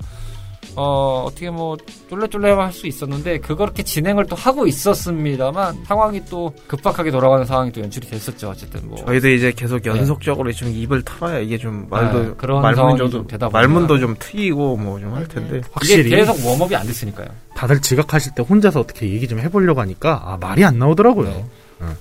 어, 어떻게 뭐, 쫄래쫄래 할 수 있었는데, 그렇게 진행을 또 하고 있었습니다만, 상황이 또 급박하게 돌아가는 상황이 또 연출이 됐었죠, 어쨌든 뭐. 저희도 이제 계속 네. 연속적으로 네. 좀 입을 털어야 이게 좀 말도, 네, 그런 말문도 좀, 되다 말문도 좀 트이고 뭐 좀 할 텐데. 확실히. 계속 warm-up이 안 됐으니까요. 다들 지각하실 때 혼자서 어떻게 얘기 좀 해보려고 하니까, 아, 말이 안 나오더라고요. 네.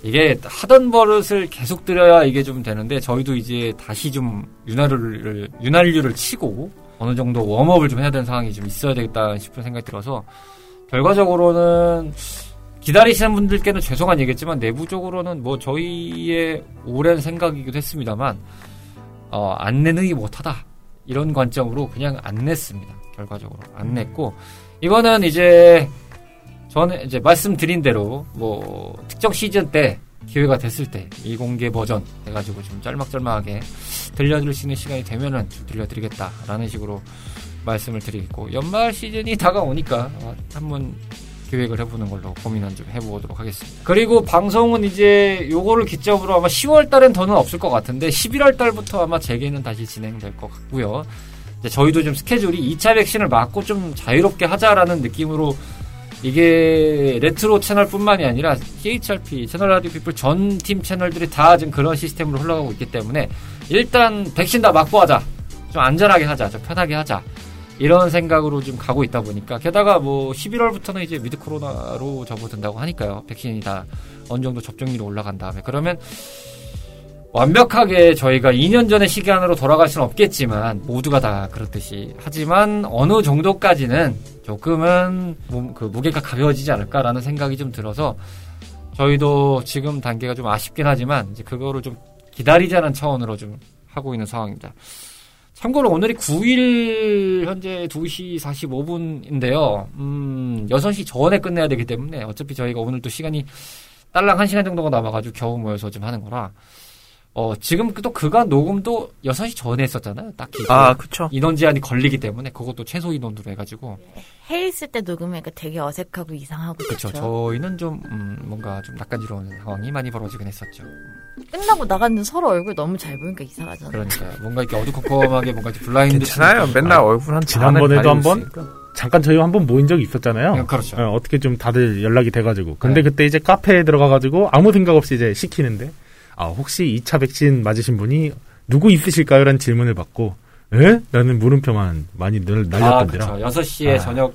이게 하던 버릇을 계속 들여야 이게 좀 되는데 저희도 이제 다시 좀 윤활유를 윤활유를 치고 어느 정도 웜업을 좀 해야 되는 상황이 좀 있어야 되겠다 싶은 생각이 들어서 결과적으로는 기다리시는 분들께는 죄송한 얘기겠지만 내부적으로는 뭐 저희의 오랜 생각이기도 했습니다만 어, 안 내는 게 못하다 이런 관점으로 그냥 안 냈습니다. 결과적으로 안 냈고 이거는 이제 저는 이제 말씀드린 대로 뭐 특정 시즌 때 기회가 됐을 때 미공개 버전 해가지고 좀 짤막짤막하게 들려드릴 수 있는 시간이 되면은 좀 들려드리겠다라는 식으로 말씀을 드리겠고 연말 시즌이 다가오니까 한번 기획을 해보는 걸로 고민은 좀 해보도록 하겠습니다. 그리고 방송은 이제 요거를 기점으로 아마 10월 달엔 더는 없을 것 같은데 11월 달부터 아마 재개는 다시 진행될 것 같고요. 저희도 좀 스케줄이 2차 백신을 맞고 좀 자유롭게 하자라는 느낌으로 이게 레트로 채널뿐만이 아니라 CHRP 채널 라디오 피플 전 팀 채널들이 다 지금 그런 시스템으로 흘러가고 있기 때문에 일단 백신 다 맞고 하자. 좀 안전하게 하자. 좀 편하게 하자. 이런 생각으로 좀 가고 있다 보니까 게다가 뭐 11월부터는 이제 위드 코로나로 접어든다고 하니까요. 백신이 다 어느 정도 접종률이 올라간 다음에 그러면 완벽하게 저희가 2년 전의 시간으로 돌아갈 수는 없겠지만 모두가 다 그렇듯이 하지만 어느 정도까지는 조금은 그 무게가 가벼워지지 않을까라는 생각이 좀 들어서 저희도 지금 단계가 좀 아쉽긴 하지만 이제 그거를 좀 기다리자는 차원으로 좀 하고 있는 상황입니다. 참고로 오늘이 9일 현재 2시 45분인데요. 음, 6시 전에 끝내야 되기 때문에 어차피 저희가 오늘 또 시간이 딸랑 1시간 정도가 남아가지고 겨우 모여서 좀 하는 거라 어, 지금 또 그간 녹음도 6시 전에 했었잖아요. 딱히. 아, 그쵸. 인원 제한이 걸리기 때문에 그것도 최소 인원으로 해가지고. 해 있을 때 녹음하니까 되게 어색하고 이상하고 그렇죠. 저희는 좀, 음, 뭔가 좀 낯간지러운 상황이 많이 벌어지긴 했었죠. 끝나고 나갔는데 서로 얼굴 너무 잘 보니까 이상하잖아요. 그러니까 뭔가 이렇게 어두컴컴하게 뭔가 블라인드. 괜찮아요. 맨날 아, 얼굴 한 지난번에도 한번 잠깐 저희 한번 모인 적이 있었잖아요. 네, 그렇죠. 어, 떻게 좀 다들 연락이 돼가지고. 근데 네. 그때 이제 카페에 들어가가지고 아무 생각 없이 이제 시키는데 아, 혹시 2차 백신 맞으신 분이 누구 있으실까요? 라는 질문을 받고, 에? 라는 물음표만 많이 늘 날렸던데요. 아, 그렇죠. 6시에 아. 저녁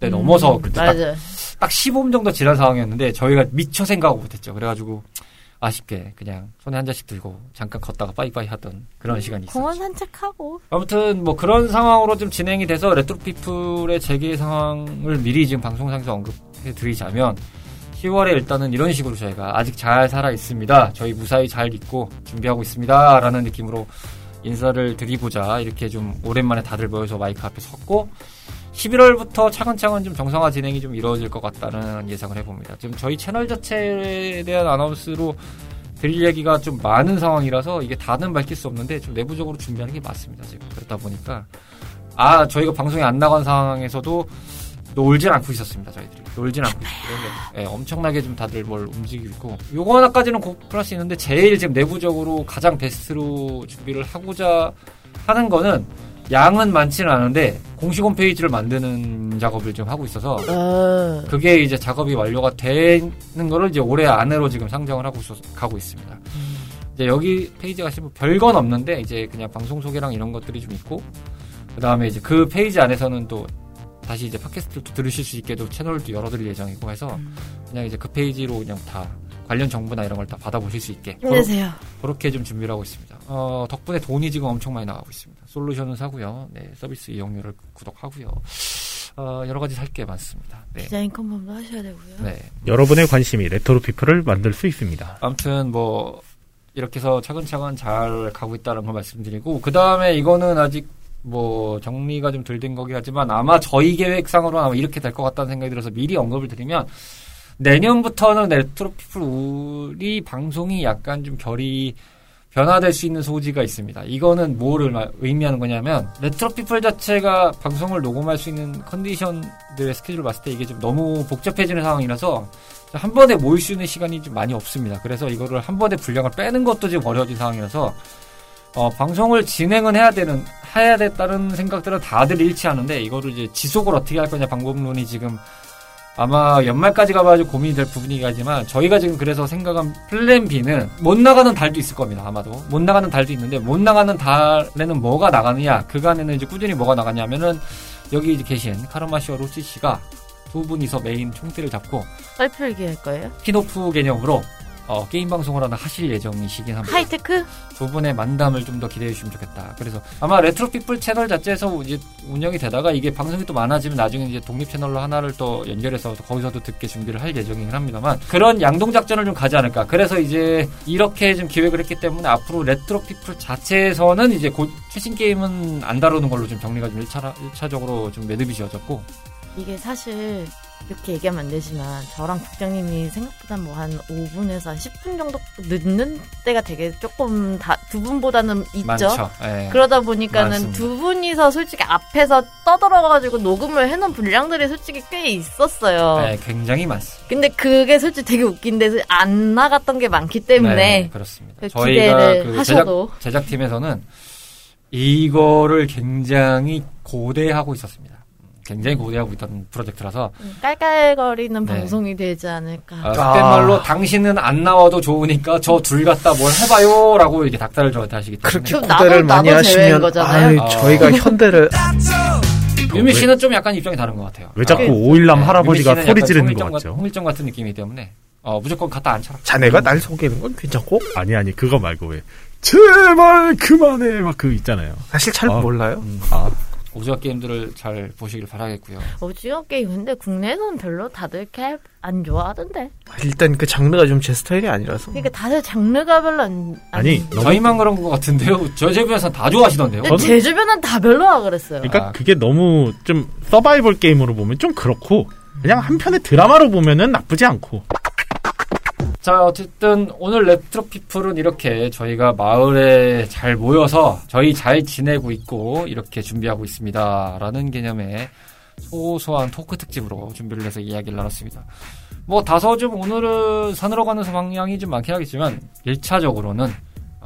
때 음, 넘어서 그때 딱, 딱 15분 정도 지난 상황이었는데 저희가 미처 생각을 못했죠. 그래가지고 아쉽게 그냥 손에 한 잔씩 들고 잠깐 걷다가 빠이빠이 하던 그런 음, 시간이 있었죠. 공원 산책하고. 아무튼 뭐 그런 상황으로 좀 진행이 돼서 레트로피플의 재개 상황을 미리 지금 방송상에서 언급해 드리자면 10월에 일단은 이런 식으로 저희가 아직 잘 살아 있습니다. 저희 무사히 잘 있고 준비하고 있습니다. 라는 느낌으로 인사를 드리고자 이렇게 좀 오랜만에 다들 모여서 마이크 앞에 섰고 11월부터 차근차근 좀 정상화 진행이 좀 이루어질 것 같다는 예상을 해봅니다. 지금 저희 채널 자체에 대한 아나운스로 드릴 얘기가 좀 많은 상황이라서 이게 다는 밝힐 수 없는데 좀 내부적으로 준비하는 게 맞습니다. 지금 그렇다 보니까 아 저희가 방송에 안 나간 상황에서도 놀진 않고 있었습니다. 저희들이 놀진 않고 있었고 네, 엄청나게 좀 다들 뭘 움직이고 있고 요거 하나까지는 고플할 수 있는데 제일 지금 내부적으로 가장 베스트로 준비를 하고자 하는 거는 양은 많지는 않은데 공식 홈페이지를 만드는 작업을 좀 하고 있어서 어... 그게 이제 작업이 완료가 되는 거를 이제 올해 안으로 지금 상정을 하고 있어, 가고 있습니다. 음. 이제 여기 페이지 가시면 별건 없는데 이제 그냥 방송 소개랑 이런 것들이 좀 있고 그 다음에 이제 그 페이지 안에서는 또 다시 이제 팟캐스트를 들으실 수 있게도 채널도 열어드릴 예정이고 해서 음. 그냥 이제 그 페이지로 그냥 다 관련 정보나 이런 걸 다 받아보실 수 있게 힘내세요. 그렇게 좀 준비를 하고 있습니다. 어, 덕분에 돈이 지금 엄청 많이 나가고 있습니다. 솔루션은 사고요. 네, 서비스 이용료를 구독하고요. 어, 여러 가지 살 게 많습니다. 네. 디자인 confirm도 하셔야 되고요. 네. 여러분의 관심이 레트로 피플을 만들 수 있습니다. 아무튼 뭐 이렇게 해서 차근차근 잘 가고 있다는 걸 말씀드리고 그 다음에 이거는 아직 뭐 정리가 좀 덜 된 거긴 하지만 아마 저희 계획상으로는 아마 이렇게 될 것 같다는 생각이 들어서 미리 언급을 드리면 내년부터는 레트로피플 우리 방송이 약간 좀 결이 변화될 수 있는 소지가 있습니다. 이거는 뭐를 의미하는 거냐면 레트로피플 자체가 방송을 녹음할 수 있는 컨디션들의 스케줄을 봤을 때 이게 좀 너무 복잡해지는 상황이라서 한 번에 모일 수 있는 시간이 좀 많이 없습니다. 그래서 이거를 한 번에 분량을 빼는 것도 지금 어려워진 상황이라서 어, 방송을 진행은 해야 되는 해야 됐다는 생각들은 다들 일치하는데 이거를 이제 지속을 어떻게 할 거냐 방법론이 지금 아마 연말까지 가봐야지 고민이 될 부분이긴 하지만 저희가 지금 그래서 생각한 플랜 B는 못 나가는 달도 있을 겁니다 아마도 못 나가는 달도 있는데 못 나가는 달에는 뭐가 나가느냐 그간에는 이제 꾸준히 뭐가 나가냐면은 여기 계신 카르마 씨와 로치 씨가 두 분이서 메인 총대를 잡고 썰풀기 할 거예요? 피노프 개념으로 어, 게임 방송을 하나 하실 예정이시긴 합니다. 하이테크? 두 분의 만담을 좀 더 기대해 주시면 좋겠다. 그래서 아마 레트로 피플 채널 자체에서 이제 운영이 되다가 이게 방송이 또 많아지면 나중에 이제 독립 채널로 하나를 또 연결해서 거기서도 듣게 준비를 할 예정이긴 합니다만 그런 양동 작전을 좀 가지 않을까. 그래서 이제 이렇게 좀 기획을 했기 때문에 앞으로 레트로 피플 자체에서는 이제 곧 최신 게임은 안 다루는 걸로 좀 정리가 좀 1차, 1차적으로 좀 매듭이 지어졌고 이게 사실 이렇게 얘기하면 안 되지만 저랑 국장님이 생각보다 뭐 한 5분에서 한 10분 정도 늦는 때가 되게 조금 다 두 분보다는 있죠. 네. 그러다 보니까는 많습니다. 두 분이서 솔직히 앞에서 떠들어가지고 녹음을 해놓은 분량들이 솔직히 꽤 있었어요. 네, 굉장히 많습니다. 근데 그게 솔직히 되게 웃긴데 안 나갔던 게 많기 때문에 네, 그렇습니다. 그 저희가 그 하셔도 제작, 제작팀에서는 이거를 굉장히 고대하고 있었습니다. 굉장히 고대하고 있던 프로젝트라서 음, 깔깔거리는 네. 방송이 되지 않을까. 아, 그때 말로 당신은 안 나와도 좋으니까 저 둘 갖다 뭘 해봐요라고 이렇게 닥달을 저한테 하시기 때문에 그렇게 고대를 많이 하시면 아유, 아. 저희가 현대를 유미 씨는 좀 약간 입장이 다른 것 같아요. 왜 자꾸 아, 오일남 네. 할아버지가 소리 지르는 것 같죠? 홍일점 같은 느낌이기 때문에 어, 무조건 갖다 앉혀라. 자네가 날 속이는 건 괜찮고? 아니 아니 그거 말고 왜 제발 그만해 막 그 있잖아요. 사실 잘 아, 몰라요. 음. 아. 오징어 게임들을 잘 보시길 바라겠고요. 오징어 게임 근데 국내에서는 별로 다들 이렇게 안 좋아하던데. 일단 그 장르가 좀 제 스타일이 아니라서. 그러니까 다들 장르가 별로 안. 아니 너무... 저희만 그런 것 같은데요. 저 주변에서 다 좋아하시던데요. 제 주변은 다 별로라 그랬어요. 그러니까 아. 그게 너무 좀 서바이벌 게임으로 보면 좀 그렇고 그냥 한편의 드라마로 보면은 나쁘지 않고. 자, 어쨌든 오늘 레트로 피플은 이렇게 저희가 마을에 잘 모여서 저희 잘 지내고 있고 이렇게 준비하고 있습니다. 라는 개념의 소소한 토크 특집으로 준비를 해서 이야기를 나눴습니다. 뭐 다소 좀 오늘은 산으로 가는 방향이 좀 많긴 하겠지만 1차적으로는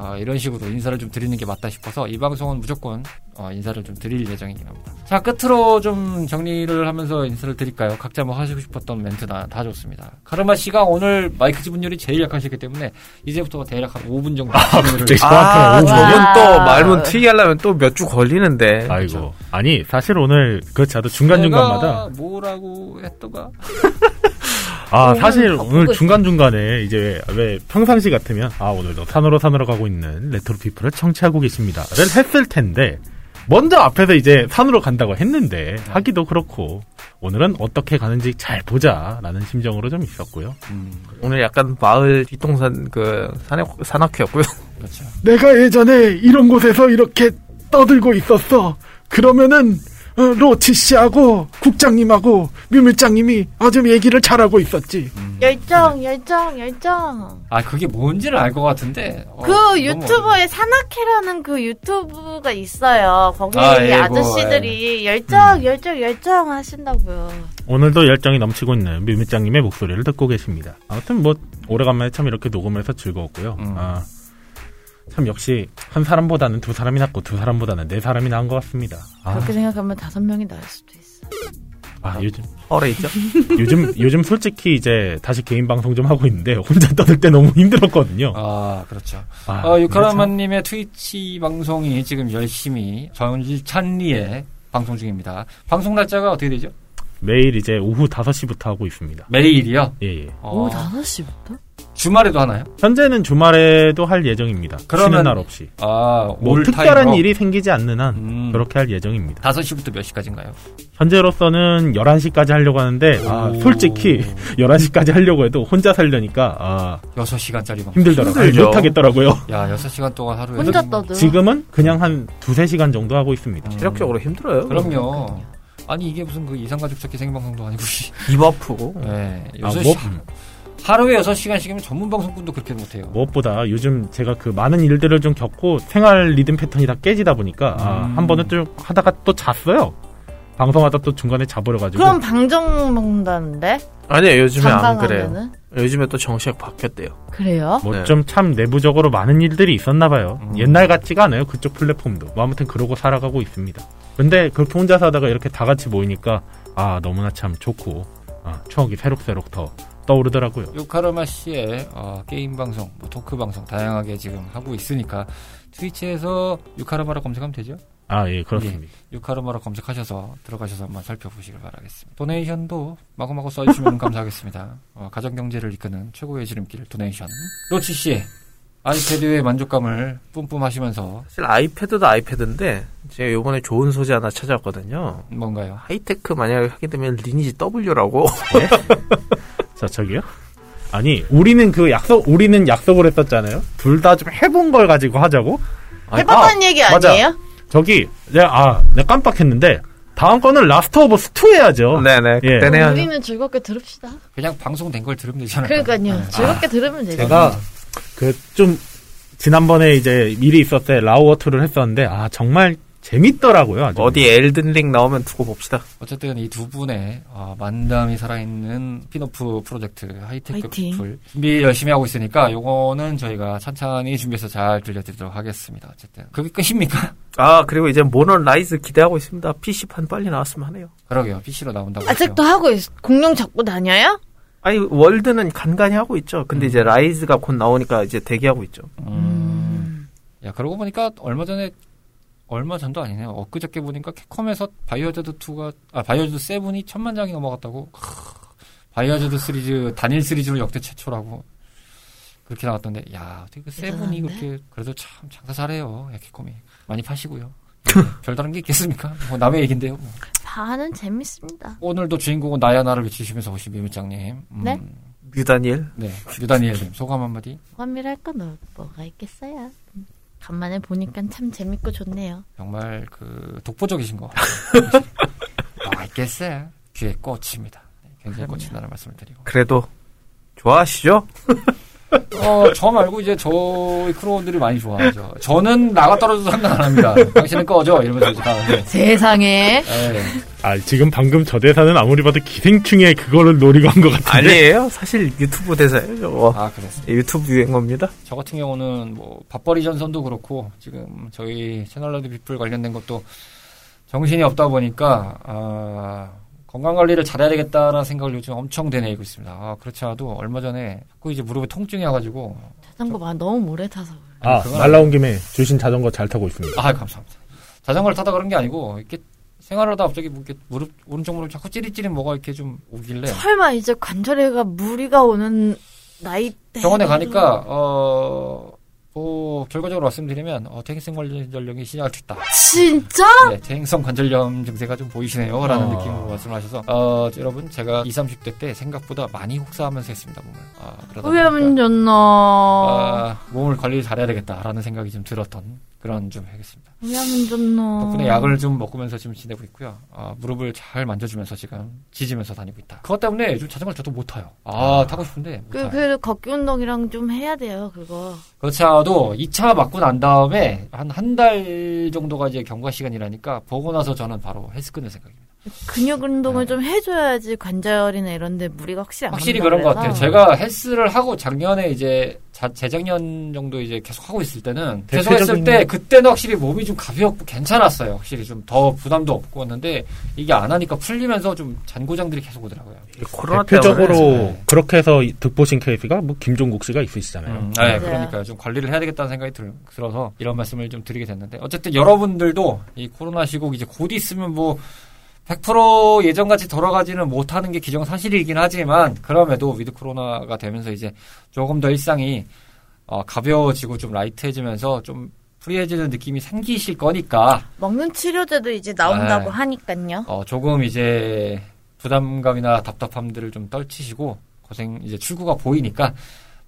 어, 이런 식으로 인사를 좀 드리는 게 맞다 싶어서 이 방송은 무조건 어, 인사를 좀 드릴 예정이긴 합니다. 자 끝으로 좀 정리를 하면서 인사를 드릴까요? 각자 뭐 하시고 싶었던 멘트나 다 좋습니다. 카르마 씨가 오늘 마이크 지분율이 제일 약하시기 때문에 이제부터 대략 한 5분 정도 아, 아, 저분 또 말문 트이 하려면 또 몇 주 걸리는데. 아이고 그렇죠? 아니 사실 오늘 그렇죠 중간 중간마다 뭐라고 했더가 아 사실 오늘 중간 중간에 이제 왜 평상시 같으면 아 오늘도 산으로 산으로 가고 있는 레트로 피플을 청취하고 계십니다를 했을 텐데 먼저 앞에서 이제 산으로 간다고 했는데 네. 하기도 그렇고 오늘은 어떻게 가는지 잘 보자라는 심정으로 좀 있었고요. 음. 오늘 약간 마을 뒷동산 그 산악 산악회였고요. 그렇죠. 내가 예전에 이런 곳에서 이렇게 떠들고 있었어. 그러면은 어, 로치 씨하고 국장님하고 뮤밀장님이 아주 얘기를 잘하고 있었지. 음. 열정, 열정, 열정. 아 그게 뭔지를 알 것 같은데. 어, 그 유튜버에 산악회라는 그 유튜브가 있어요. 거기에 아, 예, 아저씨들이 뭐, 예. 열정, 음. 열정, 열정 하신다고요. 오늘도 열정이 넘치고 있는 뮤밀장님의 목소리를 듣고 계십니다. 아무튼 뭐 오래간만에 참 이렇게 녹음해서 즐거웠고요. 음. 아. 참 역시 한 사람보다는 두 사람이 낫고 두 사람보다는 네 사람이 나은 것 같습니다. 아. 그렇게 생각하면 다섯 명이 나을 수도 있어. 아, 요즘 어래 있죠? 요즘 요즘 솔직히 이제 다시 개인 방송 좀 하고 있는데 혼자 떠들 때 너무 힘들었거든요. 아 그렇죠. 아, 어, 유카라마님의 트위치 방송이 지금 열심히 전일찬리에 방송 중입니다. 방송 날짜가 어떻게 되죠? 매일 이제 오후 5시부터 하고 있습니다. 매일이요? 예, 예. 어... 오후 5시부터? 주말에도 하나요? 현재는 주말에도 할 예정입니다. 그러면 쉬는 날 없이. 아, 뭐 특별한 타임으로? 일이 생기지 않는 한 음. 그렇게 할 예정입니다. 5시부터 몇 시까지인가요? 현재로서는 11시까지 하려고 하는데 아, 솔직히 11시까지 하려고 해도 혼자 살려니까 아, 6시간짜리 힘들더라고요. 못 하겠더라고요. 야, 6시간 동안 하루에 혼자 떠도 지금은 그냥 한 2, 3시간 정도 하고 있습니다. 음. 체력적으로 힘들어요. 그럼요. 아니 이게 무슨 그 이상가족 찾기 생방송도 아니고 입 아프고. 네. 6시 아, 뭐, 하루에 6시간씩이면 전문 방송꾼도 그렇게 못해요. 무엇보다 요즘 제가 그 많은 일들을 좀 겪고 생활 리듬 패턴이 다 깨지다 보니까 아, 음. 아, 한 번은 좀 하다가 또 잤어요. 방송하다 또 중간에 자버려가지고. 그럼 방정 먹는다는데? 아니요 요즘에 안 그래요. 요즘에 또 정책 바뀌었대요. 그래요? 뭐 좀참 네. 내부적으로 많은 일들이 있었나 봐요. 음. 옛날 같지가 않아요. 그쪽 플랫폼도. 뭐 아무튼 그러고 살아가고 있습니다. 근데 그렇게 혼자 사다가 이렇게 다 같이 모이니까 아 너무나 참 좋고 아, 추억이 새록새록 더 떠오르더라고요. 유카르마 씨의 어, 게임 방송, 뭐 토크 방송 다양하게 지금 하고 있으니까 트위치에서 유카르마라 검색하면 되죠? 아, 예, 그렇습니다. 예, 유카르마로 검색하셔서 들어가셔서 한번 살펴보시길 바라겠습니다. donation도 마구마구 써주시면 감사하겠습니다. 어, 가정경제를 이끄는 최고의 지름길 donation. 로치 씨, 아이패드의 만족감을 뿜뿜하시면서 사실 아이패드도 아이패드인데 제가 요번에 좋은 소재 하나 찾았거든요. 뭔가요? 하이테크 만약에 하게 되면 리니지 W라고. 네? 자 저기요. 아니 우리는 그 약속 우리는 약속을 했었잖아요. 둘 다 좀 해본 걸 가지고 하자고. 해봤다는 아, 얘기 아니에요? 맞아. 저기 내가 아 내가 깜빡했는데 다음 거는 라스트 오브 어스 2 해야죠. 네네. 예. 그때 해야죠. 우리는 즐겁게 들읍시다. 그냥 방송된 걸 들으면 되잖아요. 그러니까요. 네. 즐겁게 아, 들으면 되죠. 제가 그 좀 지난번에 이제 미리 있었을 때 라오어 two를 했었는데 아 정말 재밌더라고요. 아주. 어디 엘든링 나오면 두고 봅시다. 어쨌든 이 두 분의 어, 만담이 살아있는 피노프 프로젝트 하이테크 풀 준비 열심히 하고 있으니까 요거는 저희가 찬찬히 준비해서 잘 들려드리도록 하겠습니다. 어쨌든 그게 끝입니까? 아 그리고 이제 몬헌 라이즈 기대하고 있습니다. PC판 빨리 나왔으면 하네요. 그러게요. PC로 나온다고. 아직도 하고 있, 공룡 잡고 다녀요? 아니 월드는 간간히 하고 있죠. 근데 음. 이제 라이즈가 곧 나오니까 이제 대기하고 있죠. 음. 야 그러고 보니까 얼마 전에 얼마 전도 아니네요. 엊그저께 보니까 캡콤에서 바이오하자드 2가 아 바이오하자드 7이 천만 장이 넘어갔다고. 바이오하자드 시리즈 단일 시리즈로 역대 최초라고 그렇게 나왔던데 야 어떻게 그 seven이 그렇게 그래도 참 장사 잘해요. 야, 캡콤이 많이 파시고요. 네, 별다른 게 있겠습니까? 뭐 남의 얘긴데요. 뭐. 반은 재밌습니다. 오늘도 주인공은 나야 나를 외치시면서 오신 미무장님. 음, 네? 뮤다니엘? 네, 뮤다니엘님 소감 한마디. 소감이랄 건 뭐가 있겠어요. 간만에 보니까 참 재밌고 좋네요. 정말 그 독보적이신 것 같아요. 아, 있겠어요. 귀에 꽂힙니다. 네, 굉장히 꽂힌다는 말씀을 드리고. 그래도 좋아하시죠? 어, 저 말고 이제 저희 크로원들이 많이 좋아하죠. 저는 나가 떨어져도 상관 안 합니다. 당신은 꺼져. 이러면서 이제 가는데. 세상에. 네. 아, 지금 방금 저 대사는 아무리 봐도 기생충의 그거를 노리고 한 것 같은데. 아니에요. 사실 유튜브 대사예요, 저거. 아, 그랬습니다. 유튜브 유행어입니다. 저 같은 경우는 뭐, 밥벌이 전선도 그렇고, 지금 저희 채널러드 비플 관련된 것도 정신이 없다 보니까, 아, 건강 관리를 잘해야 되겠다라는 생각을 요즘 엄청 되뇌고 있습니다. 아, 그렇지 않아도 얼마 전에 자꾸 이제 무릎에 통증이 와가지고 자전거 너무 오래 타서 아, 말 나온 김에 주신 자전거 잘 타고 있습니다. 아, 감사합니다. 자전거를 타다 그런 게 아니고 이렇게 생활하다 갑자기 뭐 이렇게 무릎 오른쪽 무릎 자꾸 찌릿찌릿 뭐가 이렇게 좀 오길래 설마 이제 관절에가 무리가 오는 나이 때 병원에 가니까 어 뭐 결과적으로 말씀드리면 어, 퇴행성 관절염이 시작을 됐다. 진짜? 네, 퇴행성 관절염 증세가 좀 보이시네요라는 어. 느낌으로 말씀하셔서 어, 여러분 제가 20, 30대 때 생각보다 많이 혹사하면서 했습니다 몸을. 아, 그러다 보니까 좋나? 아, 몸을 관리를 잘해야 되겠다라는 생각이 좀 들었던 그런 좀 하겠습니다. 좋나? 덕분에 약을 좀 먹으면서 지금 지내고 있고요. 아, 무릎을 잘 만져주면서 지금 지지면서 다니고 있다. 그것 때문에 요즘 자전거를 저도 못 타요. 아, 아. 타고 싶은데 못 그, 그 걷기 운동이랑 좀 해야 돼요, 그거. 그렇지 않아도 2차 맞고 난 다음에 한 한 달 정도가 이제 경과 시간이라니까 보고 나서 저는 바로 헬스 끊을 생각입니다. 근육 운동을 네. 좀 해줘야지 관절이나 이런데 무리가 확실히 안 확실히 그런 것 같아요. 제가 헬스를 하고 작년에 이제 자, 재작년 정도 이제 계속 하고 있을 때는 계속 했을 때 그때는 확실히 몸이 좀 가볍고 괜찮았어요. 확실히 좀 더 부담도 없고 했는데 이게 안 하니까 풀리면서 좀 잔고장들이 계속 오더라고요. 코로나 대표적으로 네. 그렇게 해서 득보신 케이스가 뭐 김종국 씨가 있 있잖아요. 음, 네, 그러니까 좀 관리를 해야 되겠다는 생각이 들, 들어서 이런 말씀을 좀 드리게 됐는데 어쨌든 여러분들도 이 코로나 시국 이제 곧 있으면 뭐 100% 예전같이 돌아가지는 못하는 게 기정사실이긴 하지만 그럼에도 with 코로나가 되면서 이제 조금 더 일상이 어, 가벼워지고 좀 light해지면서 좀 free해지는 느낌이 생기실 거니까 먹는 치료제도 이제 나온다고 네. 하니까요. 어, 조금 이제 부담감이나 답답함들을 좀 떨치시고 고생 이제 출구가 보이니까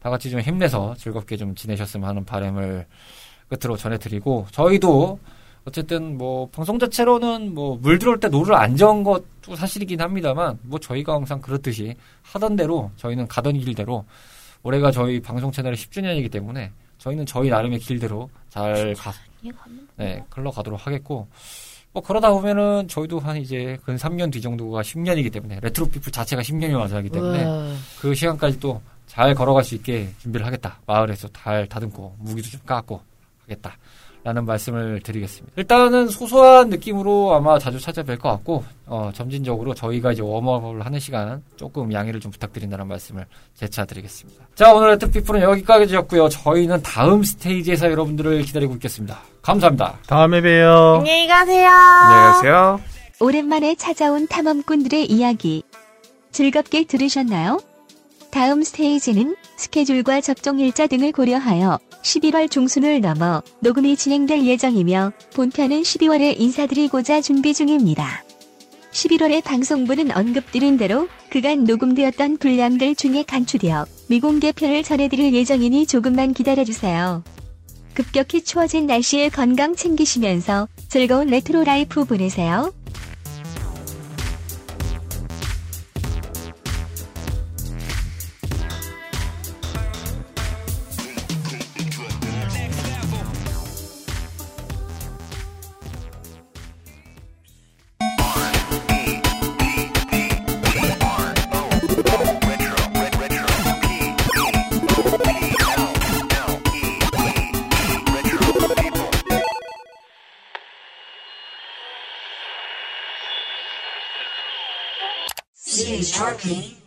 다 같이 좀 힘내서 즐겁게 좀 지내셨으면 하는 바람을 끝으로 전해드리고 저희도 어쨌든 뭐 방송 자체로는 뭐 물 들어올 때 노를 안 저은 것도 사실이긴 합니다만 뭐 저희가 항상 그렇듯이 하던 대로 저희는 가던 길대로 올해가 저희 방송 채널의 10주년이기 때문에 저희는 저희 나름의 길대로 잘 가, 네, 흘러가도록 하겠고 뭐 그러다 보면은 저희도 한 이제 근 3년 뒤 정도가 10년이기 때문에 레트로 피플 자체가 10년이 와서 하기 때문에 우와. 그 시간까지 또 잘 걸어갈 수 있게 준비를 하겠다. 마을에서 잘 다듬고 무기도 좀 깎고 하겠다. 라는 말씀을 드리겠습니다. 일단은 소소한 느낌으로 아마 자주 찾아뵐 것 같고, 어, 점진적으로 저희가 이제 warm up을 하는 시간 조금 양해를 좀 부탁드린다는 말씀을 재차 드리겠습니다. 자, 오늘의 특피플은 여기까지였고요. 저희는 다음 스테이지에서 여러분들을 기다리고 있겠습니다. 감사합니다. 다음에 봬요. 안녕히 가세요. 안녕히 가세요. 오랜만에 찾아온 탐험꾼들의 이야기. 즐겁게 들으셨나요? 다음 스테이지는 스케줄과 접종 일자 등을 고려하여 11월 중순을 넘어 녹음이 진행될 예정이며 본편은 12월에 인사드리고자 준비 중입니다. 11월의 방송분은 언급드린 대로 그간 녹음되었던 분량들 중에 간추려 미공개편을 전해드릴 예정이니 조금만 기다려주세요. 급격히 추워진 날씨에 건강 챙기시면서 즐거운 레트로 라이프 보내세요. Okay.